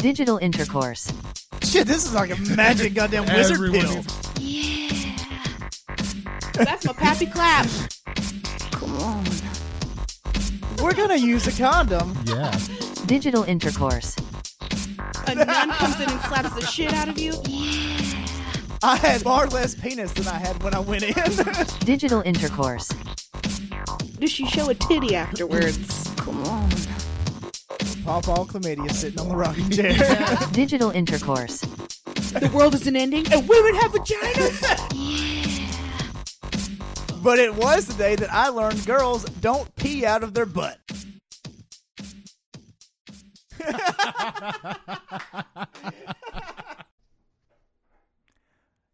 Digital intercourse. Shit, this is like a magic goddamn wizard Everyone pill. is- That's my pappy clap. Come on. We're gonna use a condom. Yeah. Digital intercourse. A nun comes in and slaps the shit out of you. Yeah. I had far less penis than I had when I went in. Digital intercourse. Does she show a titty afterwards? Paw Paw chlamydia sitting on the rocking chair. Digital intercourse. The world isn't ending, and women have vaginas. but it was the day that I learned girls don't pee out of their butt.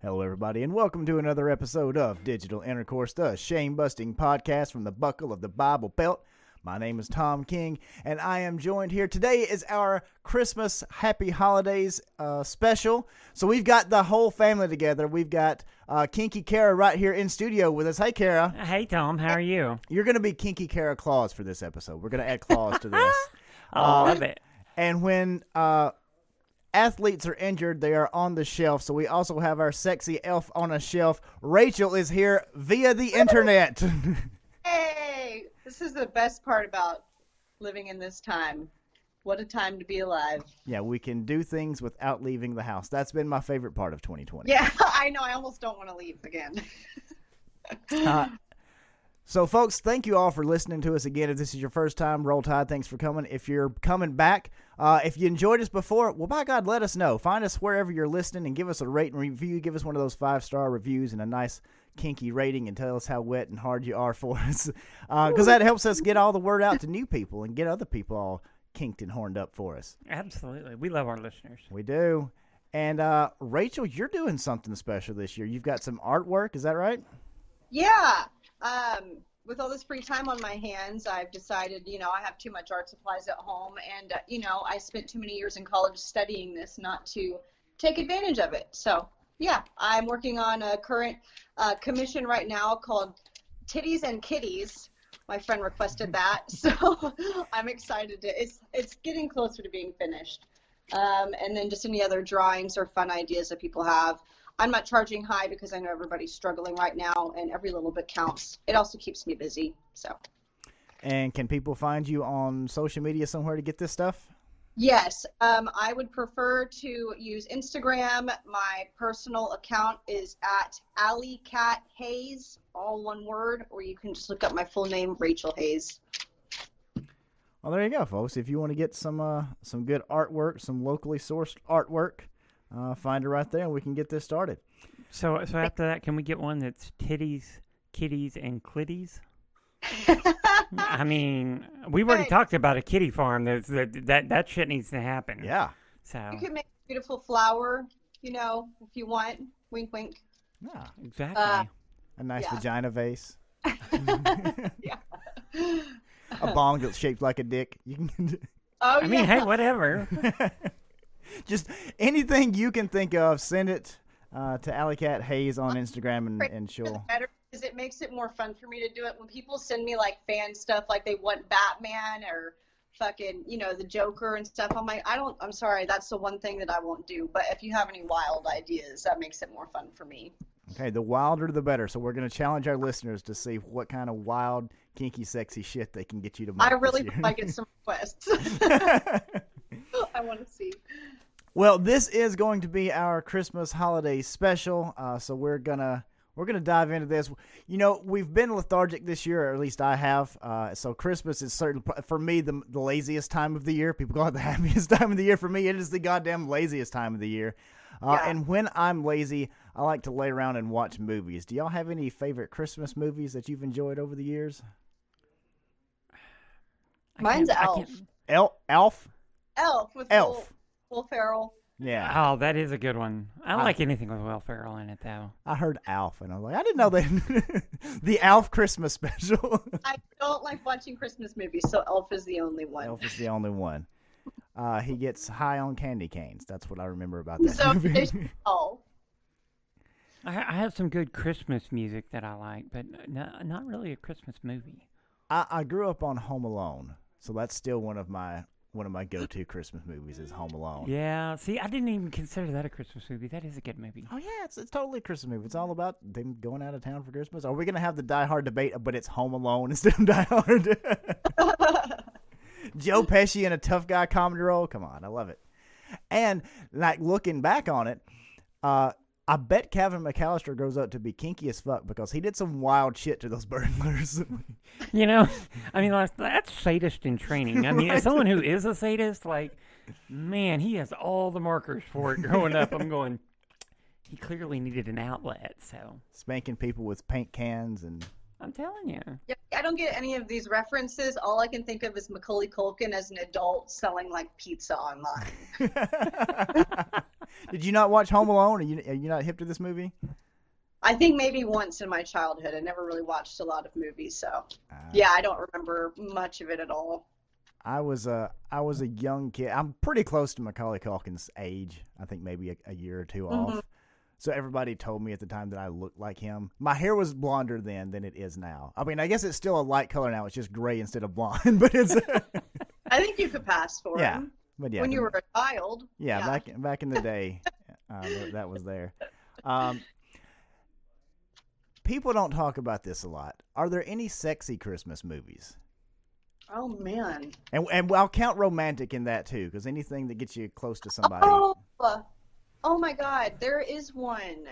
Hello, everybody, and welcome to another episode of Digital Intercourse, the shame busting podcast from the buckle of the Bible Belt. My name is Tom King, and I am joined here today is our Christmas Happy Holidays uh, special. So we've got the whole family together. We've got uh, Kinky Kara right here in studio with us. Hey, Kara, Hey Tom, how are you? you're going to be Kinky Kara Claus for this episode. We're going to add Claus to this. I love it. And when uh, athletes are injured, they are on the shelf. So we also have our sexy elf on a shelf. Rachel is here via the internet. This is the best part about living in this time. What a time to be alive. yeah, we can do things without leaving the house. That's been my favorite part of 2020. Yeah, I know. I almost don't want to leave again. Uh, so, folks, thank you all for listening to us again. If this is your first time, Roll Tide, thanks for coming. If you're coming back, uh, if you enjoyed us before, well, by God, let us know. Find us wherever you're listening and give us a rate and review. Give us one of those five star reviews and a nice kinky rating and tell us how wet and hard you are for us. Because that helps us get all the word out to new people and get other people all kinked and horned up for us. Absolutely. We love our listeners. We do. And uh, Rachel, you're doing something special this year. You've got some artwork, is that right? yeah. Um, with all this free time on my hands, I've decided, you know, I have too much art supplies at home, and uh, you know, I spent too many years in college studying this not to take advantage of it. So, yeah, I'm working on a current uh, commission right now called Titties and Kitties. My friend requested that, so I'm excited to. It's it's getting closer to being finished. Um, and then just any other drawings or fun ideas that people have. I'm not charging high because I know everybody's struggling right now, and every little bit counts. It also keeps me busy. So, And can people find you on social media somewhere to get this stuff? Yes, um, I would prefer to use Instagram. My personal account is at Alley Cat Hayes, all one word, or you can just look up my full name, Rachel Hayes. Well, there you go, folks. If you want to get some uh, some good artwork, some locally sourced artwork, uh, find it right there, and we can get this started. So, so after that, can we get one that's titties, kitties, and clitties? I mean, we've already Hey. talked about a kitty farm. There's, that, that that shit needs to happen. Yeah, So You can make a beautiful flower, you know, if you want. Wink, wink. yeah. exactly. Uh, A nice Yeah. vagina vase, yeah. a bong that's shaped like a dick. You can Oh, I mean, hey, whatever. just anything you can think of. Send it uh, to Alley Cat Hayes on Instagram, and, and she'll. better because it makes it more fun for me to do it. When people send me like fan stuff like they want batman or fucking you know the joker and stuff i'm like i don't i'm sorry that's the one thing that i won't do. But if you have any wild ideas that makes it more fun for me. Okay, the wilder the better. So we're gonna challenge our listeners to see what kind of wild, kinky, sexy shit they can get you to make. i really hope i get some requests. I want to see. Well, this is going to be our Christmas holiday special, uh, so we're gonna we're gonna dive into this. You know, we've been lethargic this year, or at least I have. Uh, so Christmas is certain for me the, the laziest time of the year. People call it the happiest time of the year. For me, it is the goddamn laziest time of the year. Uh, Yeah. And when I'm lazy, I like to lay around and watch movies. Do y'all have any favorite Christmas movies that you've enjoyed over the years? Mine's can't- Elf. Elf. elf with Elf. Will, Will Ferrell. Yeah, Oh, that is a good one. I don't I- like anything with Will Ferrell in it, though. I heard Alf, and I was like, I didn't know that. the Alf Christmas special. I don't like watching Christmas movies, so Elf is the only one. Elf is the only one. Uh, he gets high on candy canes. That's what I remember about that So movie. there's Elf. I, I have some good Christmas music that I like, but no, not really a Christmas movie. I, I grew up on Home Alone, so that's still one of my one of my go-to Christmas movies is Home Alone. Yeah. See, I didn't even consider that a Christmas movie. That is a good movie. Oh yeah, it's it's totally a Christmas movie. It's all about them going out of town for Christmas. Are we gonna have the Die Hard debate, but it's Home Alone instead of Die Hard? Joe Pesci in a tough guy comedy role. Come on, I love it. And like looking back on it, uh, I bet Kevin McAllister grows up to be kinky as fuck because he did some wild shit to those burglars. You know, I mean, that's, that's sadist in training. I mean, as someone who is a sadist, like, man, he has all the markers for it growing up. I'm going, he clearly needed an outlet. So Spanking people with paint cans and I'm telling you. Yeah, I don't get any of these references. All I can think of is Macaulay Culkin as an adult selling like pizza online. Did you not watch Home Alone? Are you are you not hip to this movie? I think maybe once in my childhood. I never really watched a lot of movies, so Uh, yeah, I don't remember much of it at all. I was a I was a young kid. I'm pretty close to Macaulay Culkin's age. I think maybe a, a year or 2 off. So everybody told me at the time that I looked like him. My hair was blonder then than it is now. I mean, I guess it's still a light color now. It's just gray instead of blonde. But it's I think you could pass for Yeah, him but yeah, when you were a child. yeah, back back in the day, uh, that, that was there. Um, people don't talk about this a lot. Are there any sexy Christmas movies? Oh man. And and I'll count romantic in that too, because anything that gets you close to somebody. Oh, oh my God, there is one,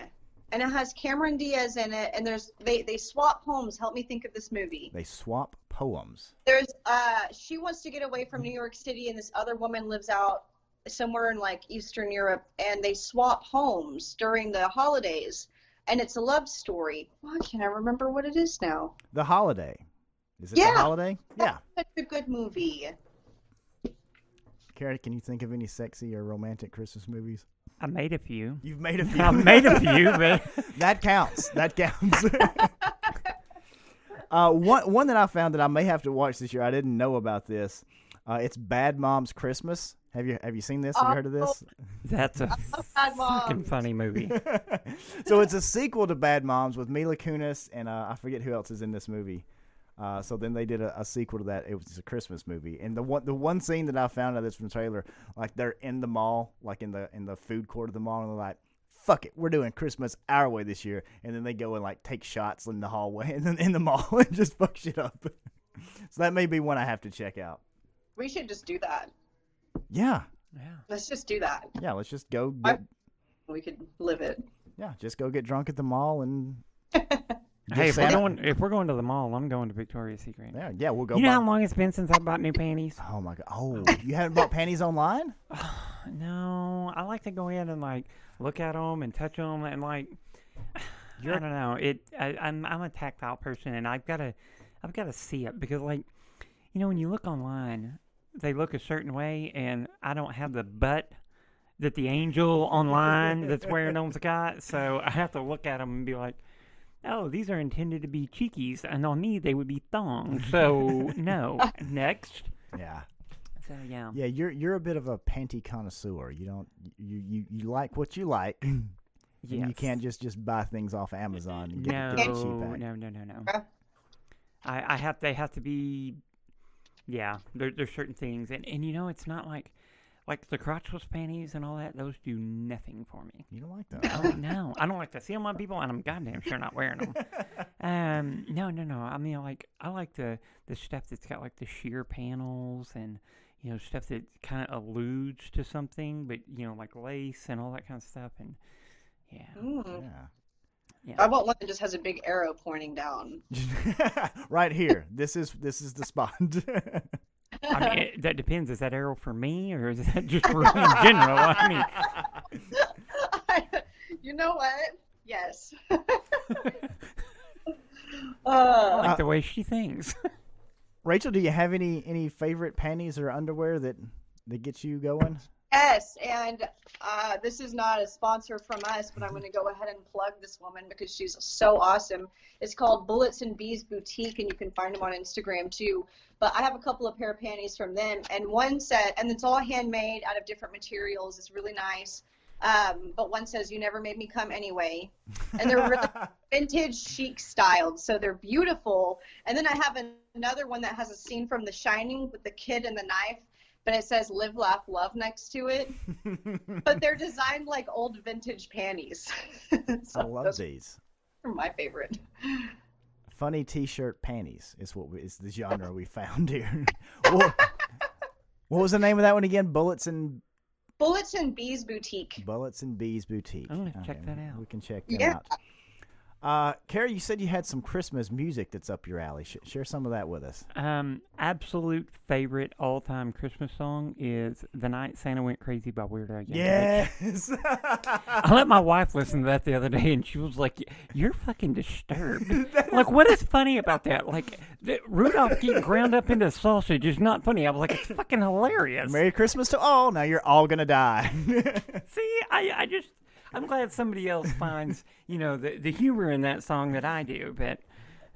and it has Cameron Diaz in it, and there's they they swap homes. Help me think of this movie. They swap poems. There's uh she wants to get away from New York City, and this other woman lives out somewhere in like Eastern Europe, and they swap homes during the holidays, and it's a love story. Why can't I remember what it is now? The Holiday. Is it Yeah. The Holiday? Yeah. Such a good movie. Kara, can you think of any sexy or romantic Christmas movies? I made a few. You've made a few. I made a few, but that counts. That counts. uh, one one that I found that I may have to watch this year. I didn't know about this. Uh, it's Bad Moms Christmas. Have you have you seen this? Have you heard of this? that's a Bad fucking funny movie. so it's a sequel to Bad Moms with Mila Kunis and uh, I forget who else is in this movie. Uh, so then they did a, a sequel to that. It was a Christmas movie, and the one the one scene that I found out of this from the trailer, like they're in the mall, like in the in the food court of the mall, and they're like, "Fuck it, we're doing Christmas our way this year," and then they go and like take shots in the hallway and then in the mall and just fuck shit up. so that may be one I have to check out. We should just do that. Yeah, Yeah. Let's just do that. yeah. Let's just go I- get We could live it. yeah, just go get drunk at the mall and. Hey, if we're going if we're going to the mall, I'm going to Victoria's Secret. Yeah, yeah, we'll go. You know buy- how long it's been since I bought new panties? Oh my god! Oh, you haven't bought panties online? No, I like to go in and like look at them and touch them and like I You're- don't know. It I, I'm I'm a tactile person and I've got to I've got to see it because like you know when you look online, they look a certain way and I don't have the butt that the angel online that's wearing them's got, so I have to look at them and be like. Oh, these are intended to be cheekies, and on me they would be thongs. So no. Next. Yeah, So yeah. yeah. You're you're a bit of a panty connoisseur. You don't you you, you like what you like. and You can't just just buy things off Amazon and get, No, get the cheap pack. no, no, no, no. Okay. I, I have they have to be, yeah. There, there's certain things, and and you know it's not like, like the crotchless panties and all that. Those do nothing for me. You don't like that? Oh no, I don't like to see them on people, and I'm goddamn sure not wearing them. Um, no, no, no. I mean, like I like the the stuff that's got like the sheer panels and you know stuff that kind of alludes to something, but you know like lace and all that kind of stuff, and yeah, Mm. yeah. I want one that just has a big arrow pointing down. right here. This is this is the spot. I mean, it, that depends. Is that arrow for me or is that just for in general? I mean, you know what? Yes. I uh, like the way she thinks. Rachel, do you have any any favorite panties or underwear that that gets you going? Yes, and uh, this is not a sponsor from us, but I'm going to go ahead and plug this woman because she's so awesome. It's called Bullets and Bees Boutique, and you can find them on Instagram too. But I have a couple of pair of panties from them, and one set, and it's all handmade out of different materials. It's really nice. Um, but one says, "You never made me come anyway," and they're really vintage chic styled, so they're beautiful. And then I have an, another one that has a scene from The Shining with the kid and the knife. But it says "Live, Laugh, Love" next to it. but they're designed like old vintage panties. so I love those these. are my favorite. Funny T-shirt panties is what we, is the genre we found here. what, what was the name of that one again? Bullets and Bullets and Bees Boutique. Bullets and Bees Boutique. I'm gonna check that out. We can check them Yeah. out. Uh, Kara, you said you had some Christmas music that's up your alley. Sh- share some of that with us. Um, absolute favorite all-time Christmas song is "The Night Santa Went Crazy" by Weird Al Yankovic. Yes. I let my wife listen to that the other day, and she was like, "You're fucking disturbed." like, what is funny about that? Like, the, Rudolph getting ground up into sausage is not funny. I was like, "It's fucking hilarious." Merry Christmas to all. Now you're all gonna die. See, I, I just, I'm glad somebody else finds, you know, the the humor in that song that I do. But,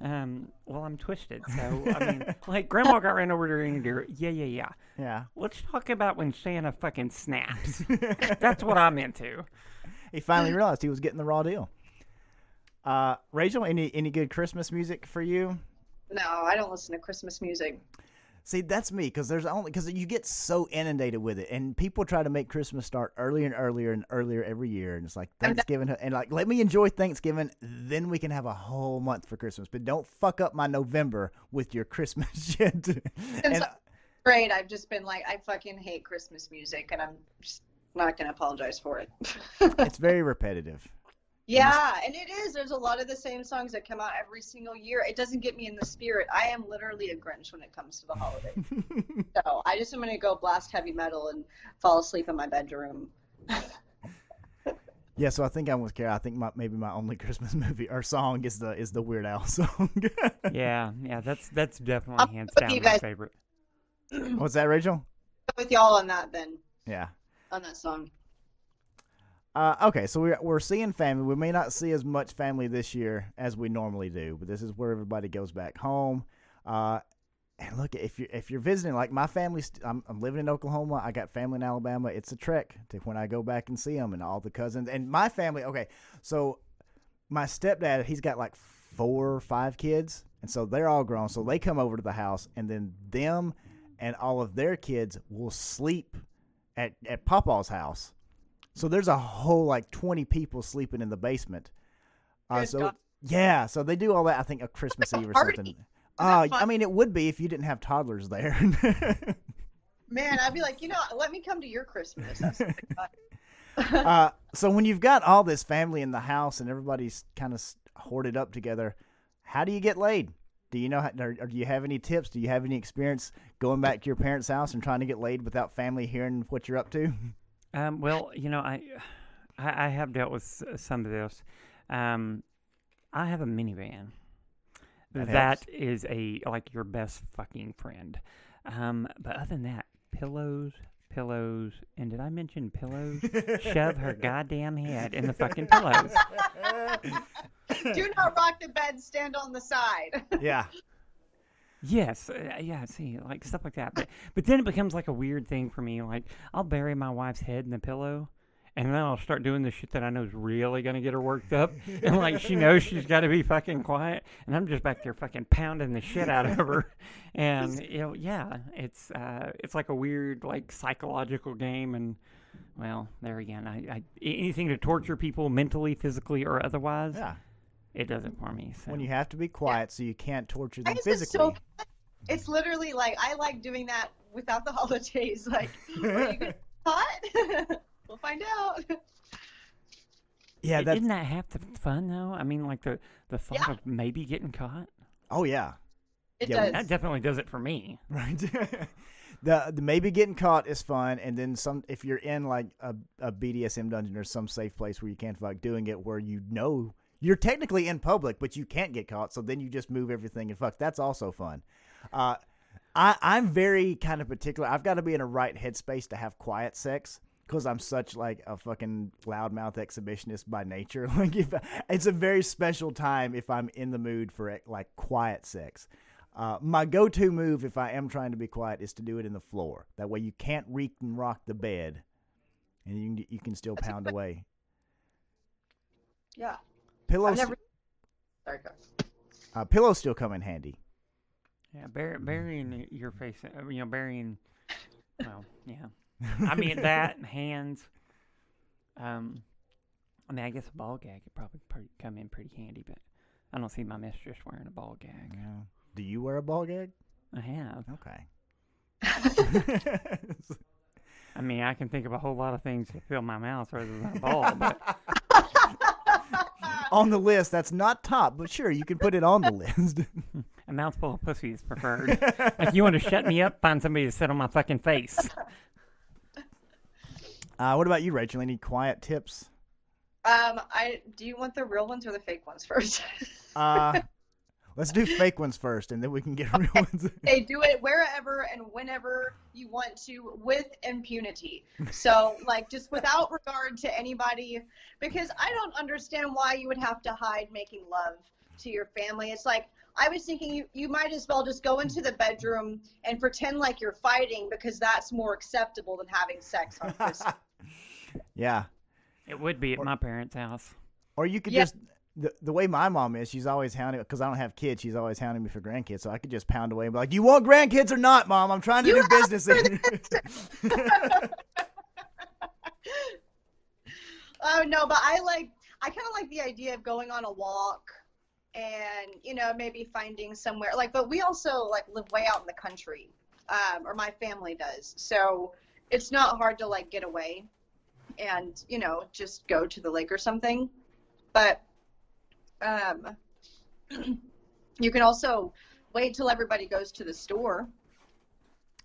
um, well, I'm twisted. So, I mean, like, Grandma got ran over to reindeer. Yeah, yeah, yeah. yeah. Let's talk about when Santa fucking snaps. That's what I'm into. He finally realized he was getting the raw deal. Uh, Rachel, any any good Christmas music for you? No, I don't listen to Christmas music. See, that's me because there's only because you get so inundated with it, and people try to make Christmas start earlier and earlier and earlier every year, and it's like Thanksgiving, and like let me enjoy Thanksgiving, then we can have a whole month for Christmas. But don't fuck up my November with your Christmas shit. and Great. I've just been like, I fucking hate Christmas music, and I'm just not gonna apologize for it. it's very repetitive. Yeah, and it is. There's a lot of the same songs that come out every single year. It doesn't get me in the spirit. I am literally a Grinch when it comes to the holidays. so I just am gonna go blast heavy metal and fall asleep in my bedroom. Yeah, so I think I'm with Kara. I think my, maybe my only Christmas movie or song is the is the Weird Al song. Yeah, yeah, that's that's I'll definitely hands down my guys- favorite. What's that, Rachel? With y'all on that then, Yeah. on that song. Uh, okay, so we're we're seeing family. We may not see as much family this year as we normally do, but this is where everybody goes back home. Uh, and look, if you're if you're visiting, like my family, I'm, I'm living in Oklahoma. I got family in Alabama. It's a trek to when I go back and see them and all the cousins and my family. Okay, so my stepdad, he's got like four or five kids, and so they're all grown. So they come over to the house, and then them and all of their kids will sleep at at Papa's house. So there's a whole like 20 people sleeping in the basement. Uh, so God. yeah, so they do all that. I think a Christmas Eve or party. something. Uh. I mean, it would be if you didn't have toddlers there. Man, I'd be like, you know, let me come to your Christmas. That's what I got. uh, so when you've got all this family in the house and everybody's kind of hoarded up together, how do you get laid? Do you know? How, or, or do you have any tips? Do you have any experience going back to your parents' house and trying to get laid without family hearing what you're up to? Um, well, you know, I, I, I have dealt with some of this. Um, I have a minivan. That that helps. is a like your best fucking friend. Um, but other than that, pillows, pillows, and did I mention pillows? Shove her goddamn head in the fucking pillows. Do not rock the bed. Stand on the side. yeah. Yes, uh, yeah. See, like stuff like that. But but then it becomes like a weird thing for me. Like I'll bury my wife's head in the pillow, and then I'll start doing the shit that I know is really gonna get her worked up, and like she knows she's got to be fucking quiet, and I'm just back there fucking pounding the shit out of her, and you know, yeah, it's uh, it's like a weird like psychological game, and well, there again, I, I anything to torture people mentally, physically, or otherwise, Yeah. It does it mm. for me. So. When you have to be quiet so you can't torture them physically. so. It's literally like I like doing that without the holidays. Like, are you gonna hot? we'll find out. yeah, I- that's Isn't that half the fun though? I mean, like the the thought Yeah. of maybe getting caught. oh yeah. It Yeah, does. That definitely does it for me. Right. the, the maybe getting caught is fun, and then some. If you're in like a, a BDSM dungeon or some safe place where you can't fuck doing it, where you know you're technically in public, but you can't get caught, so then you just move everything and fuck. That's also fun. Uh, I I'm very kind of particular. I've got to be in a right headspace to have quiet sex. Because I'm such like a fucking loudmouth exhibitionist by nature, like if it's a very special time if I'm in the mood for like quiet sex. Uh, my go-to move if I am trying to be quiet is to do it in the floor. That way you can't reek and rock the bed, and you can, you can still That's pound away. yeah. Pillows, never. Sorry, go. uh, pillows still come in handy. Yeah, bur- burying your face, uh, you know, burying Well, yeah. I mean that and hands. Um, I mean, I guess a ball gag could probably pretty, come in pretty handy, but I don't see my mistress wearing a ball gag. Yeah. Do you wear a ball gag? I have. Okay. I mean, I can think of a whole lot of things to fill my mouth rather than a ball, but on the list, that's not top, but sure, you can put it on the list. a mouthful of pussy is preferred. if you want to shut me up? Find somebody to sit on my fucking face. Uh, what about you, Rachel? Any quiet tips? Um, I do you want the real ones or the fake ones first? Uh, let's do fake ones first, and then we can get real ones. they do it wherever and whenever you want to with impunity. So, like, just without regard to anybody, because I don't understand why you would have to hide making love to your family. It's like, I was thinking you, you might as well just go into the bedroom and pretend like you're fighting because that's more acceptable than having sex on Christmas. yeah. It would be at my parents' house. Or you could Yeah. just the, the way my mom is, she's always hounding because I don't have kids. She's always hounding me for grandkids, so I could just pound away and be like, you want grandkids or not, mom? I'm trying to You do business." Oh no, but I like I kind of like the idea of going on a walk and you know maybe finding somewhere like but we also like live way out in the country um, or my family does so it's not hard to like get away and you know just go to the lake or something but um, you can also wait till everybody goes to the store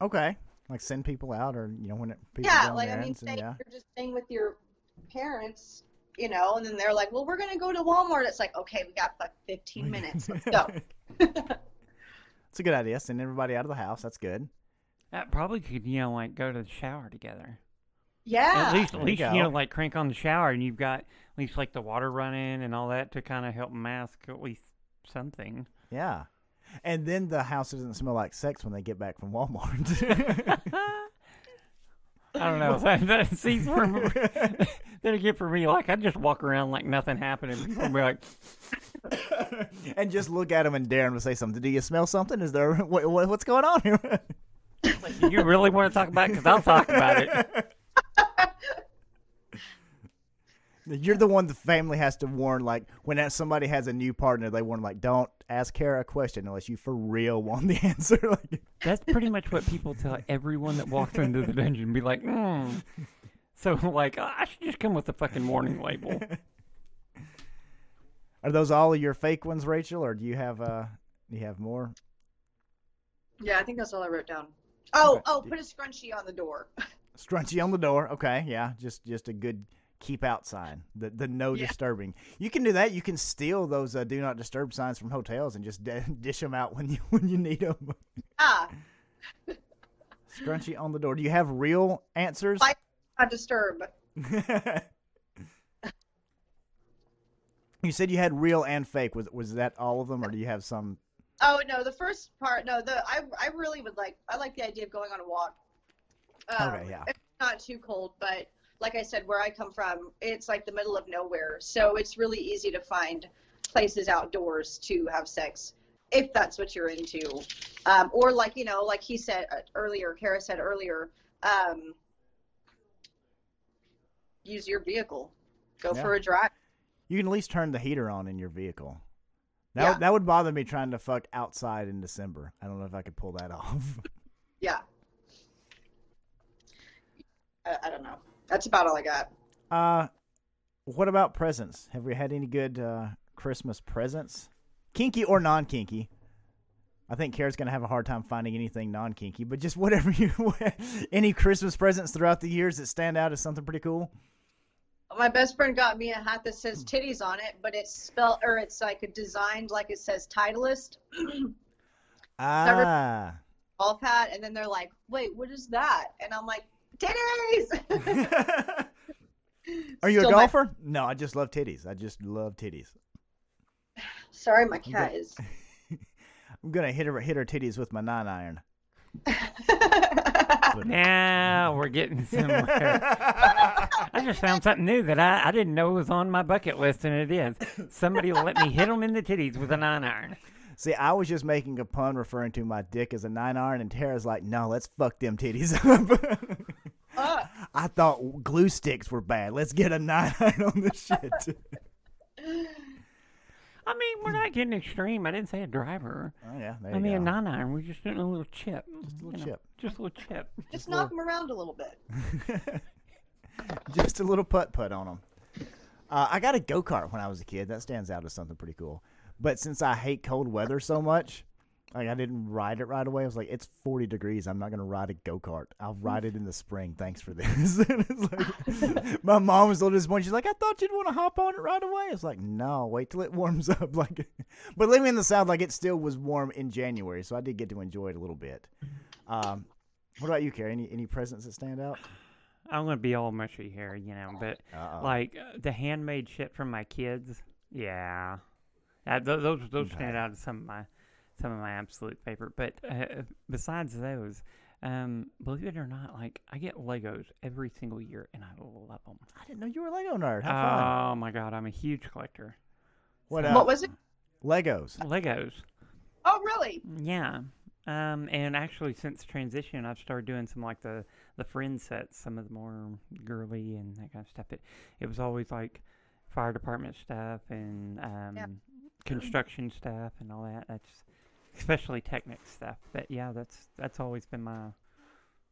okay, like send people out, or you know when it, people yeah, like I mean, errands and say yeah. you're just staying with your parents, you know, and then they're like, "Well, we're gonna go to Walmart." It's like, okay, we got like 15 minutes. Let's go. It's a good idea. Send everybody out of the house. That's good. That probably could, you know, like go to the shower together. Yeah. At least, at you least you, go. know, like crank on the shower, and you've got at least like the water running and all that to kind of help mask at least something. Yeah. And then the house doesn't smell like sex when they get back from Walmart. I don't know. that, that, see, for, then again, for me, like I just walk around like nothing happened, and people be like, and just look at him and dare him to say something. Do you smell something? Is there what, what, what's going on here? like, you really want to talk about? it? Because I'll talk about it." You're the one the family has to warn. Like when somebody has a new partner, they warn like, "Don't ask Kara a question unless you for real want the answer." like, That's pretty much what people tell everyone that walks into the dungeon. Be like, mm. so like I should just come with a fucking warning label. are those all of your fake ones, Rachel, or do you have uh, do you have more? yeah, I think that's all I wrote down. Oh, Okay. oh, put a scrunchie on the door. Scrunchie on the door. Okay, yeah, just just a good keep out sign. The the no Yeah. disturbing. You can do that. You can steal those uh, do not disturb signs from hotels and just d- dish them out when you when you need them. ah, Scrunchy on the door. Do you have real answers? Not disturb. you said you had real and fake. Was was that all of them, or do you have some? Oh no, the first part. No, the I I really would like. I like the idea of going on a walk. Um, Okay, yeah. It's not too cold, but like I said, where I come from, it's like the middle of nowhere, so it's really easy to find places outdoors to have sex if that's what you're into. Um, or like you know, like he said uh, earlier, Kara said earlier, um, use your vehicle, go Yeah. for a drive. You can at least turn the heater on in your vehicle. That Yeah. would that would bother me trying to fuck outside in December. I don't know if I could pull that off. Yeah. I, I don't know. That's about all I got. Uh, what about presents? Have we had any good uh, Christmas presents, kinky or non kinky? I think Kara's gonna have a hard time finding anything non kinky, but just whatever you any Christmas presents throughout the years that stand out as something pretty cool. My best friend got me a hat that says titties on it, but it's spelled or it's like a designed like it says Titleist Ah, golf hat, and then they're like, "Wait, what is that?" And I'm like, "Titties." are you a Still my- golfer? No, I just love titties. I just love titties. Sorry, my cat is. I'm gonna hit her hit her titties with my nine iron. Now we're getting somewhere. I just found something new that I, I didn't know was on my bucket list, and it is. Somebody will let me hit them in the titties with a nine iron. See, I was just making a pun referring to my dick as a nine iron, and Tara's like, "No, let's fuck them titties up." Uh, I thought glue sticks were bad. Let's get a nine iron on this shit. I mean, we're not getting extreme. I didn't say a driver. Oh yeah, there I you mean, a nine iron. We're just doing a little chip. Just a little chip. Just a little chip. just knock them around a little bit. just a little putt putt on them. Uh, I got a go kart when I was a kid. That stands out as something pretty cool. But since I hate cold weather so much, like I didn't ride it right away. I was like, it's forty degrees. I'm not gonna ride a go kart. I'll ride it in the spring. Thanks for this. It's like, my mom was a little disappointed. She's like, I thought you'd want to hop on it right away. I was like, no, wait till it warms up. Like, but living in the south, like it still was warm in January, so I did get to enjoy it a little bit. Um, what about you, Kara? Any any presents that stand out? I'm gonna be all mushy here, you know, but Uh-oh. like uh, the handmade shit from my kids, yeah, uh, th- those those stand out as some of my some of my absolute favorite. But uh, besides those, um, believe it or not, like I get Legos every single year, and I love them. I didn't know you were a Lego nerd. Have fun. Oh my god, I'm a huge collector. What, so- uh, What was it? Legos. Legos, Oh, really? yeah. Um, and actually, since transition, I've started doing some like the the friend sets, some of the more girly and that kind of stuff. It it was always like fire department stuff and um, construction stuff and all that. That's especially Technic stuff. But yeah, that's that's always been my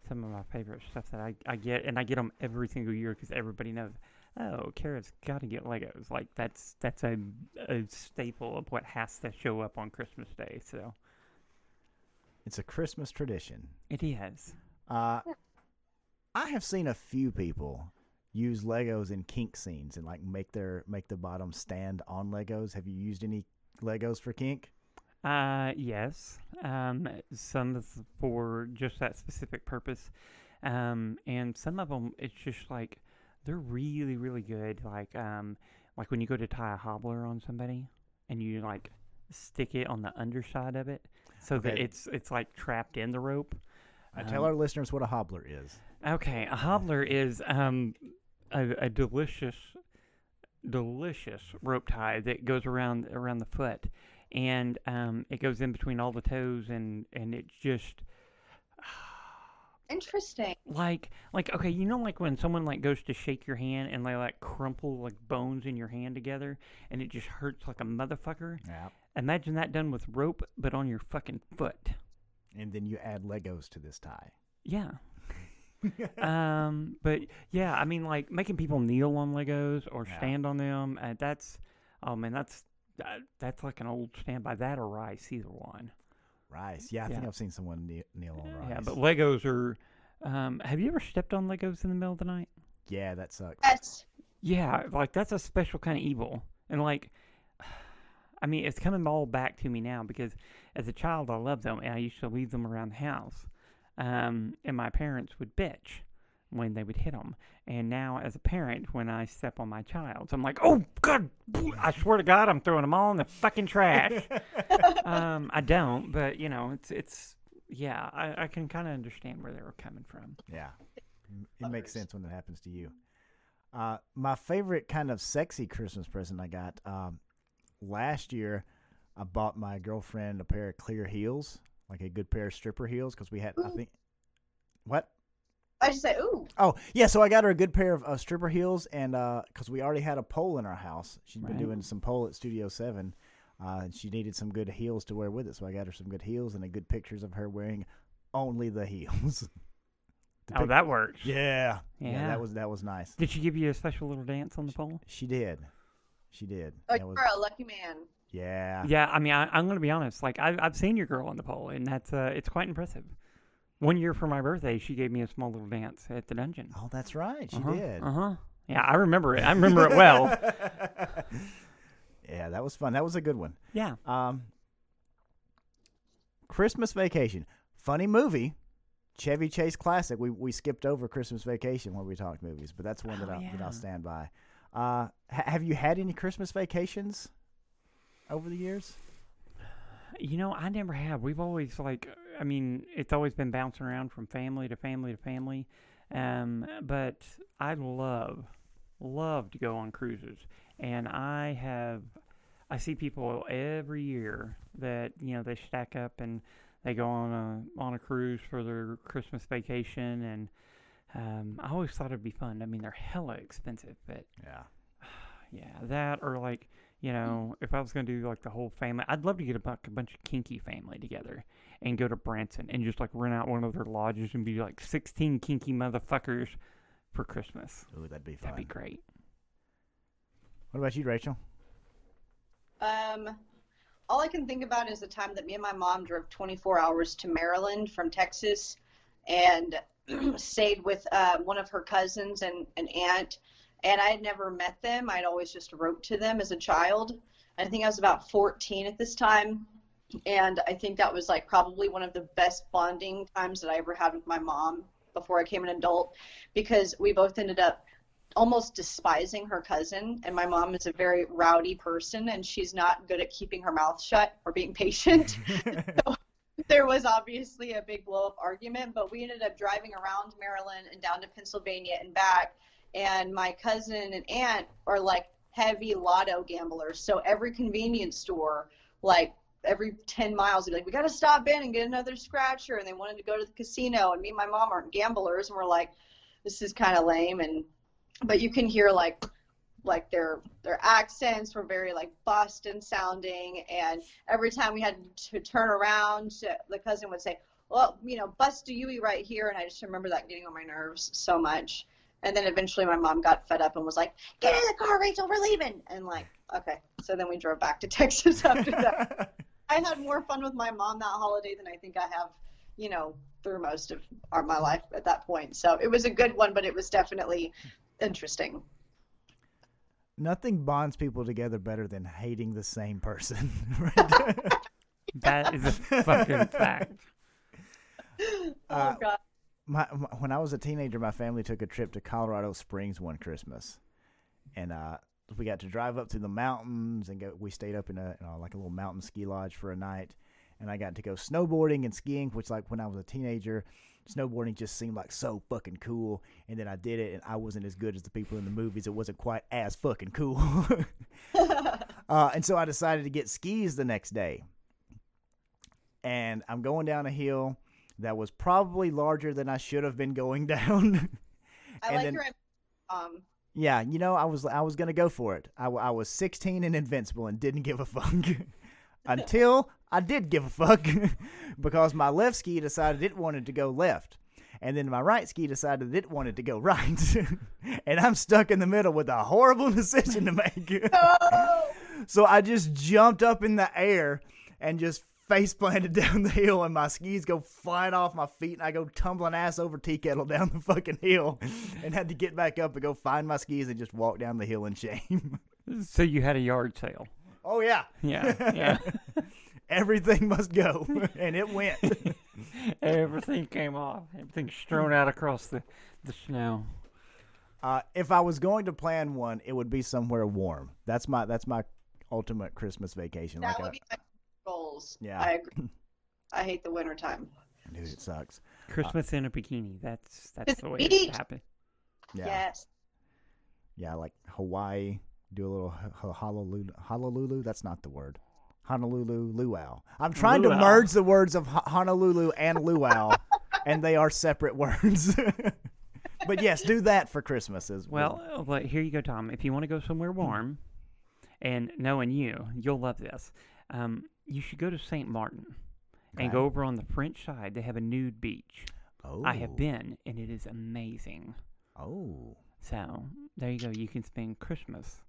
some of my favorite stuff that I, I get, and I get them every single year because everybody knows. Oh, Kara's got to get Legos. Like that's that's a a staple of what has to show up on Christmas Day. So It's a Christmas tradition. it is. Uh, I have seen a few people use Legos in kink scenes and like make their make the bottom stand on Legos. Have you used any Legos for kink? Uh, yes. Um, some for just that specific purpose. Um, and some of them, it's just like they're really, really good. Like, um, like when you go to tie a hobbler on somebody, and you like stick it on the underside of it, so that it's it's like trapped in the rope. I tell Um, our listeners what a hobbler is. Okay, a hobbler is um a, a delicious, delicious rope tie that goes around around the foot, and um it goes in between all the toes, and and it's just Interesting. like like okay, you know like when someone like goes to shake your hand and they like crumple like bones in your hand together, and it just hurts like a motherfucker. Yeah. Imagine that done with rope, but on your fucking foot. And then you add Legos to this tie. Yeah. um, but yeah, I mean, like making people kneel on Legos or Yeah. stand on them. Uh, that's, oh man, that's that's like an old standby. That or rice, either one. Rice. Yeah, I think Yeah. I've seen someone kneel, kneel on rice. Yeah, but Legos are. Um, have you ever stepped on Legos in the middle of the night? yeah, that sucks. Yes. Yeah, like that's a special kind of evil, and like, I mean, it's coming all back to me now because as a child I loved them and I used to leave them around the house, um, and my parents would bitch when they would hit them, and now as a parent, when I step on my child, I'm like, oh god, I swear to God, I'm throwing them all in the fucking trash. um, I don't, but you know, it's it's yeah, I, I can kind of understand where they were coming from. Yeah, it makes sense when it happens to you. Uh, my favorite kind of sexy Christmas present I got um, last year. I bought my girlfriend a pair of clear heels, like a good pair of stripper heels, because we had. I think. What? I just say, ooh. Oh yeah, so I got her a good pair of uh, stripper heels, and because we already had a pole in our house, she'd been doing some pole at Studio Seven, uh, and she needed some good heels to wear with it. So I got her some good heels and a good pictures of her wearing only the heels. The Oh, pic- that works. yeah, yeah, Yeah. that was that was nice. Did she give you a special little dance on the pole? She did, she did. Oh, That was, you're a lucky man. yeah, Yeah, I mean, I, I'm going to be honest. Like, I've I've seen your girl on the pole, and that's uh, it's quite impressive. One year for my birthday, she gave me a small little dance at the dungeon. Oh, that's right, she uh-huh, did. Uh huh. Yeah, I remember it. I remember it well. yeah, that was fun. That was a good one. Yeah. Um, Christmas Vacation, funny movie, Chevy Chase classic. We we skipped over Christmas Vacation when we talked movies, but that's one that Oh, I that yeah. I'll stand by. Uh, ha- have you had any Christmas vacations over the years? You know, I never have. We've always like, I mean, it's always been bouncing around from family to family to family. Um, but I love, love to go on cruises, and I have, I see people every year that you know they stack up and they go on a on a cruise for their Christmas vacation, and um, I always thought it'd be fun. I mean, they're hella expensive, but Yeah. yeah, that or like you know, if I was gonna do like the whole family, I'd love to get a, bu- a bunch of kinky family together and go to Branson and just like rent out one of their lodges and be like sixteen kinky motherfuckers for Christmas. Ooh, that'd be fun. That'd be great. What about you, Rachel? Um, all I can think about is the time that me and my mom drove 24 hours to Maryland from Texas and stayed with uh, one of her cousins and an aunt. And I had never met them. I'd always just wrote to them as a child. I think I was about 14 at this time. And I think that was like probably one of the best bonding times that I ever had with my mom before I became an adult because we both ended up almost despising her cousin. And my mom is a very rowdy person and she's not good at keeping her mouth shut or being patient. So there was obviously a big blow up argument but we ended up driving around maryland and down to pennsylvania and back. And my cousin and aunt are like heavy lotto gamblers. So every convenience store like every 10 miles they'd be like we got to stop in and get another scratcher and they wanted to go to the casino and me and my mom aren't gamblers and we're like this is kind of lame and but you can hear like like their their accents were very like Boston sounding and every time we had to turn around the cousin would say well you know bust a Yui right here and I just remember that getting on my nerves so much. And then eventually my mom got fed up and was like get in the car Rachel we're leaving and like okay so then we drove back to Texas after that I had more fun with my mom that holiday than I think I have you know through most of our, my life at that point so it was a good one but it was definitely interesting Nothing bonds people together better than hating the same person. right? That is a fucking fact. oh Uh, god my, my when I was a teenager, my family took a trip to Colorado Springs one Christmas, and uh, we got to drive up through the mountains and go. We stayed up in a you know, like a little mountain ski lodge for a night, and I got to go snowboarding and skiing, which like when I was a teenager, snowboarding just seemed like so fucking cool. And then I did it, and I wasn't as good as the people in the movies. It wasn't quite as fucking cool. uh, and so I decided to get skis the next day, and I'm going down a hill that was probably larger than I should have been going down. I like then- your um yeah, you know, I was I was gonna go for it. I, I was 16 and invincible and didn't give a fuck until I did give a fuck because my left ski decided it wanted to go left. And then my right ski decided it wanted to go right. and I'm stuck in the middle with a horrible decision to make. Oh! so I just jumped up in the air and just face planted down the hill, and my skis go flying off my feet, and I go tumbling ass over tea kettle down the fucking hill, and had to get back up and go find my skis and just walk down the hill in shame. So you had a yard sale. oh yeah, Yeah, yeah. everything must go, and it went. Everything came off. Everything strewn out across the, the snow. Uh, if I was going to plan one, it would be somewhere warm. That's my that's my ultimate Christmas vacation. that like would a, be my goals. Yeah. I agree. I hate the winter time. dude, it sucks. Christmas in a bikini. That's that's the way beach. it happened. Yeah, Yes. yeah, like Hawaii. Do a little h- h- Honolulu. Honolulu. That's not the word. Honolulu luau. I'm trying to merge the words of Honolulu and luau, and they are separate words. but yes, do that for Christmas as Well, uh, well, here you go, Tom. If you want to go somewhere warm, and knowing you, you'll love this. Um, you should go to St. Martin and go over on the French side. They have a nude beach. Oh, I have been, and it is amazing. Oh, So there you go. You can spend Christmas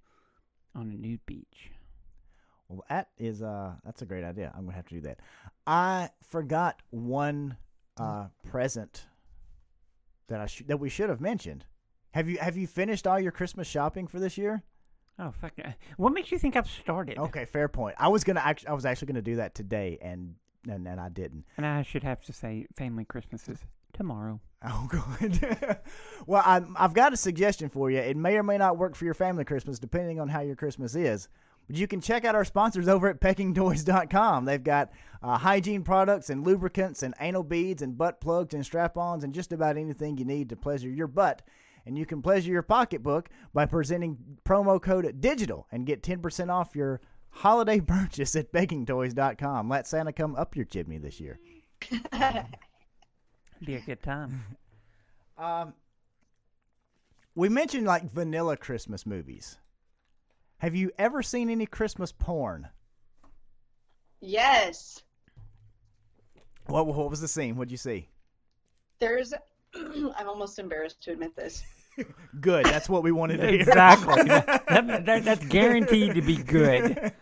on a nude beach. Well, that is uh that's a great idea. I'm gonna have to do that. I forgot one uh present that I sh- that we should have mentioned. Have you have you finished all your Christmas shopping for this year? Oh fuck! uh, What makes you think I've started? Okay, fair point. I was gonna actually I was actually gonna do that today, and and, and I didn't. And I should have to say, family Christmas is tomorrow. Oh, good. well, I, I've got a suggestion for you. It may or may not work for your family Christmas, depending on how your Christmas is. But you can check out our sponsors over at peckingtoys.com. They've got uh, hygiene products and lubricants and anal beads and butt plugs and strap ons and just about anything you need to pleasure your butt. And you can pleasure your pocketbook by presenting promo code DIGITAL and get 10% off your holiday purchase at bakingtoys.com. Let Santa come up your chimney this year. Be a good time. Um, we mentioned like vanilla Christmas movies. Have you ever seen any Christmas porn? yes. What what was the scene? What'd you see? There's. I'm almost embarrassed to admit this. Good. That's what we wanted to hear. Exactly. that, that, that's guaranteed to be good.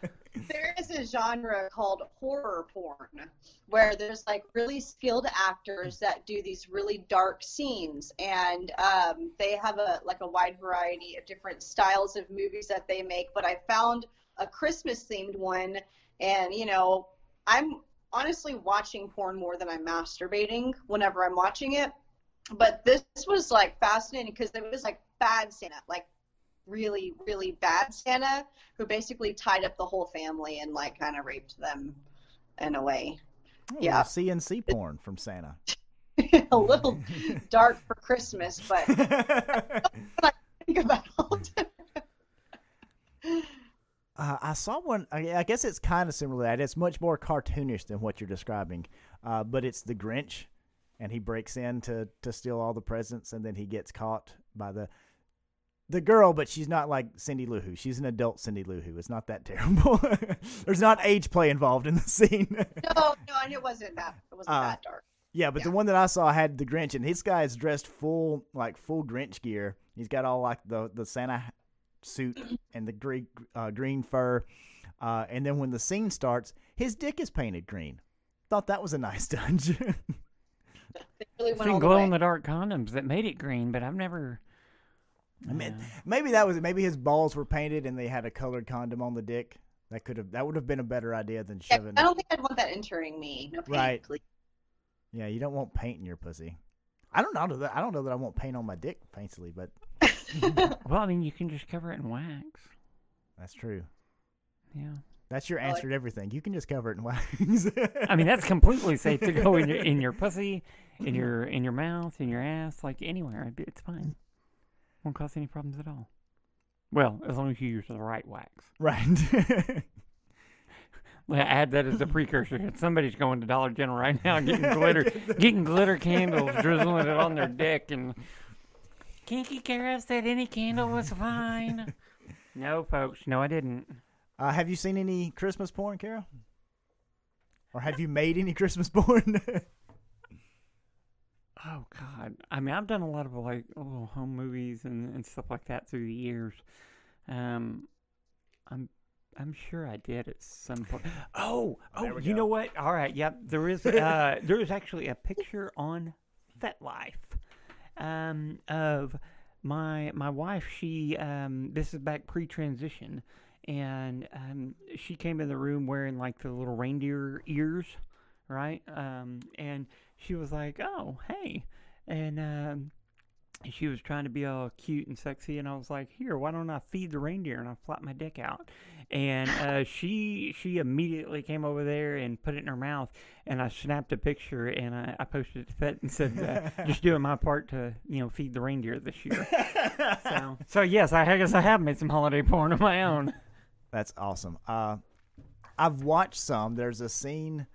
There is a genre called horror porn where there's like really skilled actors that do these really dark scenes and um, they have a like a wide variety of different styles of movies that they make but i found a christmas themed one and you know i'm honestly watching porn more than i'm masturbating whenever i'm watching it but this was like fascinating because it was like bad santa like really really bad santa who basically tied up the whole family and like kind of raped them in a way Yeah. CNC porn from Santa. a little dark for christmas but I think about all the Uh, I saw one. I, I guess it's kind of similar to that. It's much more cartoonish than what you're describing, uh, but it's the Grinch, and he breaks in to to steal all the presents, and then he gets caught by the the girl. But she's not like Cindy Lou Who. She's an adult Cindy Lou Who. It's not that terrible. There's not age play involved in the scene. no no and it wasn't that it wasn't Uh, that dark Yeah, but the one that I saw had the Grinch, and this guy is dressed full like full Grinch gear. He's got all like the the Santa suit and the green uh, green fur, uh, and then when the scene starts, his dick is painted green. Thought that was a nice touch. They really I've seen glow in the dark condoms that made it green, but I've never. I mean, maybe that was. Maybe his balls were painted and they had a colored condom on the dick. That could have that would have been a better idea than Yeah, shoving. i don't think i'd want that entering me no pain, Right. please. Yeah, you don't want paint in your pussy. I don't know that I don't know that I want paint on my dick faintly, but Well, I mean, you can just cover it in wax. that's true. Yeah. That's your I like- answer to everything. You can just cover it in wax. I mean, that's completely safe to go in your in your pussy, in your in your mouth, in your ass, like anywhere. It's fine. Won't cause any problems at all. Well, as long as you use the right wax. right. Well, add that as a precursor. Somebody's going to Dollar General right now, getting glitter, getting glitter candles, drizzling it on their dick, and Kinky Kara said any candle was fine. No, folks. No, I didn't. Uh, have you seen any Christmas porn, Kara? Or have you made any Christmas porn? Oh God! I mean, I've done a lot of like little home movies and, and stuff like that through the years. Um, I'm I'm sure I did at some point. Oh, oh, you go. know what? All right, yep. There is uh, there is actually a picture on FetLife um, of my my wife. She um, this is back pre-transition, and um, she came in the room wearing like the little reindeer ears, right? Um, and she was like, "Oh, hey," and um, she was trying to be all cute and sexy, and I was like, "Here, why don't I feed the reindeer?" And I flap my dick out, and uh, she she immediately came over there and put it in her mouth, and I snapped a picture and I, I posted it to Fet and said, uh, "Just doing my part to you know feed the reindeer this year." so, so yes, I guess I have made some holiday porn of my own. That's awesome. Uh, I've watched some. There's a scene.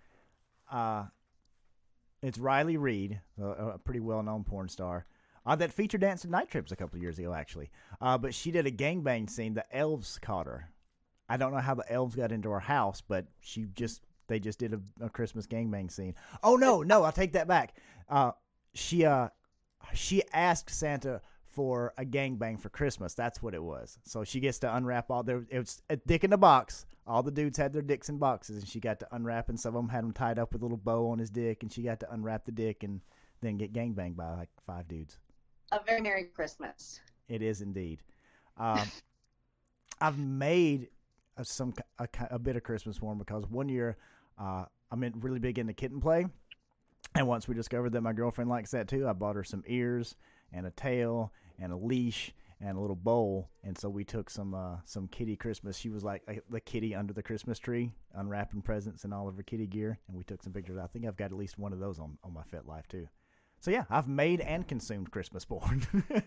Uh, it's Riley Reid, a, a pretty well-known porn star, uh, that featured Dance at Night Trips a couple years ago, actually. Uh, but she did a gangbang scene. The elves caught her. I don't know how the elves got into her house, but she just they just did a, a Christmas gangbang scene. Oh no, no, I'll take that back. Uh, she uh, she asked Santa for a gangbang for Christmas. That's what it was. So she gets to unwrap all their. It was a dick in a box. All the dudes had their dicks in boxes, and she got to unwrap, and some of them had them tied up with a little bow on his dick, and she got to unwrap the dick and then get gangbanged by like five dudes. a very merry christmas It is indeed. Um, I've made a, some a, a bit of Christmas porn because one year uh, I'm in, really big into kitten play, and once we discovered that my girlfriend likes that too, I bought her some ears and a tail and a leash and a little bowl, and so we took some uh, some kitty Christmas. She was like the kitty under the Christmas tree, unwrapping presents and all of her kitty gear, and we took some pictures. I think I've got at least one of those on on my FetLife too. So yeah, I've made and consumed Christmas porn.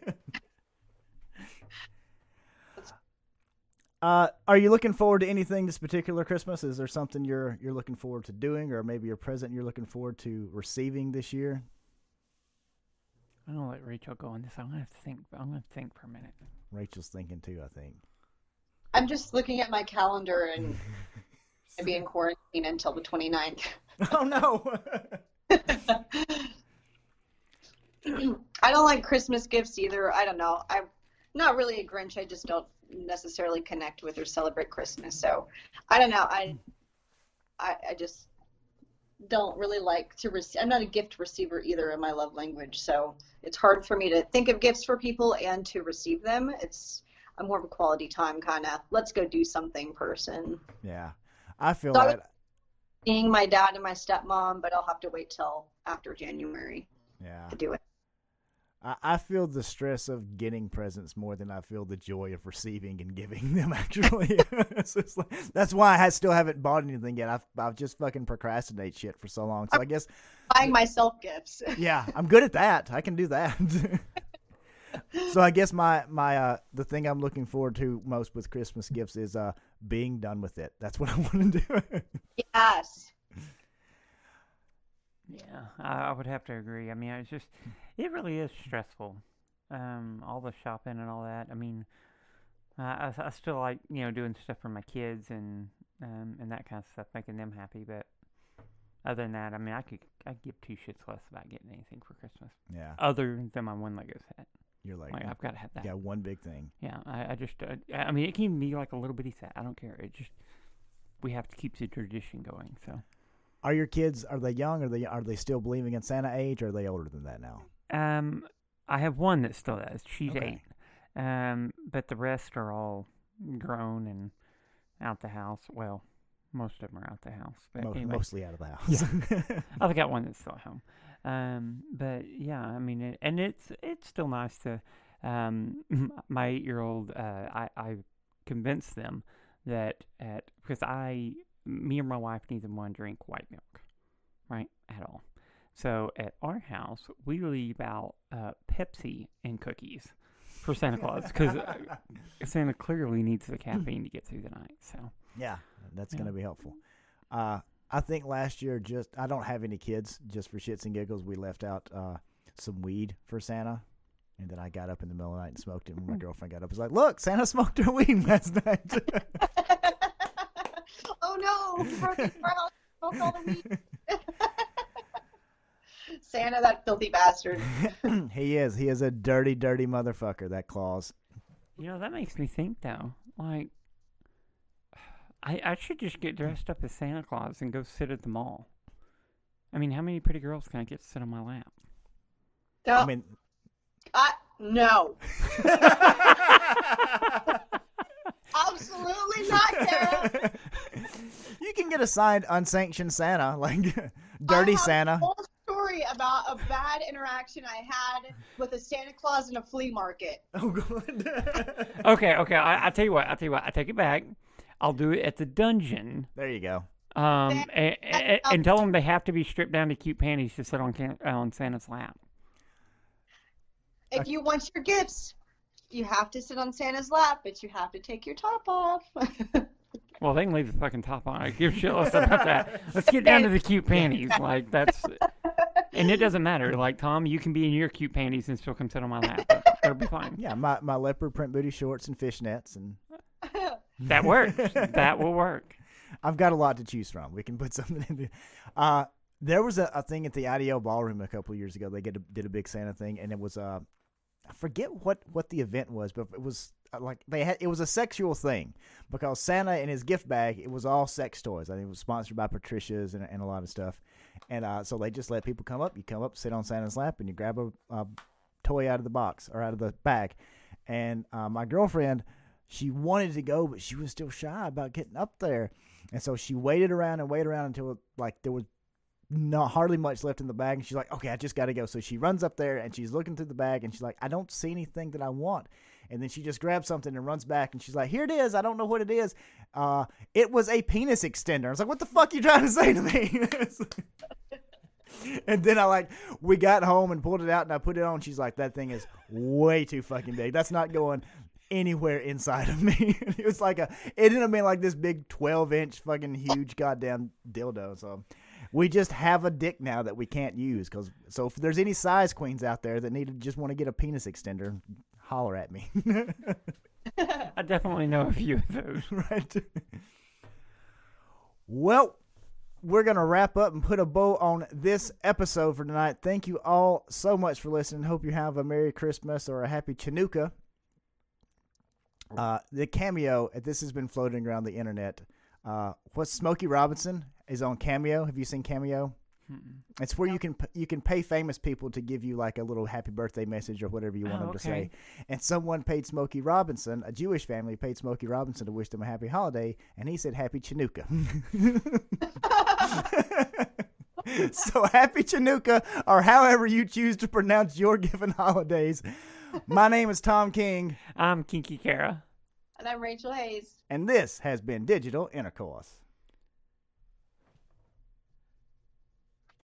Uh, are you looking forward to anything this particular Christmas? Is there something you're you're looking forward to doing, or maybe a present you're looking forward to receiving this year? I'm gonna let Rachel go on this. I'm gonna have to think. I'm gonna think for a minute. Rachel's thinking too. I think. I'm just looking at my calendar and I'll be in quarantine until the 29th. oh no. I don't like Christmas gifts either. I don't know. I'm not really a Grinch. I just don't necessarily connect with or celebrate Christmas. So I don't know. I I, I just don't really like to receive. I'm not a gift receiver either in my love language. So it's hard for me to think of gifts for people and to receive them. It's I'm more of a quality time kind of let's go do something person. yeah, I feel So that. Seeing my dad and my stepmom, but I'll have to wait till after January Yeah, to do it. I, I feel the stress of getting presents more than I feel the joy of receiving and giving them. Actually, It's like- that's why I ha- still haven't bought anything yet. I've I've just fucking procrastinate shit for so long. So I guess Buying myself gifts. yeah, I'm good at that. I can do that. so I guess my my uh the thing I'm looking forward to most with Christmas gifts is uh being done with it. That's what I want to do. yes. Yeah, I, I would have to agree. I mean, it's just, it really is stressful. Um, all the shopping and all that. I mean, uh, I, I still like you know doing stuff for my kids and um and that kind of stuff, making them happy. But other than that, I mean, I could I give two shits less about getting anything for Christmas yeah, other than my one Lego set. you're like, Like I've got to have that. yeah, one big thing. Yeah, I, I just, uh, I mean, it can be like a little bitty set. I don't care. It just, we have to keep the tradition going. So, Are your kids are they young? Are they are they still believing in Santa age? Or are they older than that now? Um, I have one that still does. She's Okay. eight. Um, but the rest are all grown and out the house. Well, most of them are out the house. But Mo- anyway, Mostly out of the house. I've got one that's still at home. Um, but yeah, I mean, it, and it's it's still nice to. Um, my eight-year-old, uh, I I convinced them that at because I, me and my wife neither one drink white milk, right at all. So at our house, we leave out uh, Pepsi and cookies for Santa Claus because Santa clearly needs the caffeine to get through the night. So yeah, that's Yeah. gonna be helpful. Uh, I think last year, just I don't have any kids. Just for shits and giggles, we left out uh, some weed for Santa, and then I got up in the middle of the night and smoked it. And my girlfriend got up, and was like, "Look, Santa smoked her weed last night." oh no! he broke into our smoked all the weed. Santa, that filthy bastard. he is. He is a dirty, dirty motherfucker. That Claus. You know, that makes me think though. Like I I should just get dressed up as Santa Claus and go sit at the mall. I mean, how many pretty girls can I get to sit on my lap? No, I mean, I- no, absolutely not, Kara. you can get a signed unsanctioned Santa, like dirty I have Santa. A whole story about a bad interaction I had with a Santa Claus in a flea market. Oh god. okay, okay. I I tell you what. I tell you what. I take it back. I'll do it at the dungeon. there you go. Um, and, and, and tell them they have to be stripped down to cute panties to sit on can, on Santa's lap. If you want your gifts, you have to sit on Santa's lap, but you have to take your top off. Well, they can leave the fucking top on. I give shit less about that. Let's get down to the cute panties. Like that's, and it doesn't matter. Like Tom, you can be in your cute panties and still come sit on my lap. It'll be fine. Yeah, my, my leopard print booty shorts and fishnets, and That works. that will work. I've got a lot to choose from. We can put something in there. Uh, there was a, a thing at the IDO ballroom a couple of years ago. They get a, did a big Santa thing, and it was uh, I forget what what the event was, but it was uh, like they had it was a sexual thing because Santa in his gift bag it was all sex toys. I think it was sponsored by Patricia's and, and a lot of stuff, and uh, so they just let people come up. You come up, sit on Santa's lap, and you grab a, a toy out of the box or out of the bag. And uh, my girlfriend, she wanted to go, but she was still shy about getting up there, and so she waited around and waited around until like there was not hardly much left in the bag. And she's like okay i just gotta go. So she runs up there and she's looking through the bag and she's like i don't see anything that i want. And then she just grabs something and runs back and she's like here it is. I don't know what it is. Uh it was a penis extender. I was like what the fuck are you trying to say to me and then i like we got home and pulled it out and i put it on she's like that thing is way too fucking big that's not going anywhere inside of me. it was like a, it ended up being like this big 12 inch fucking huge goddamn dildo. So we just have a dick now that we can't use. Cause, so if there's any size queens out there that need to just want to get a penis extender, holler at me. I definitely know a few of those. right. Well, we're going to wrap up and put a bow on this episode for tonight. Thank you all so much for listening. Hope you have a Merry Christmas or a Happy Chanukah. Uh, the cameo, this has been floating around the internet. Uh, what's Smokey Robinson is on Cameo. Have you seen Cameo? It's where you can you can pay famous people to give you like a little happy birthday message or whatever you want Oh, them to oh, say. And someone paid Smokey Robinson, a Jewish family paid Smokey Robinson to wish them a happy holiday, and he said Happy Chanukah. so happy Chanukah, or however you choose to pronounce your given holidays. My name is Tom King, I'm Kinky Kara. And I'm Rachel Hayes. and this has been Digital Intercourse.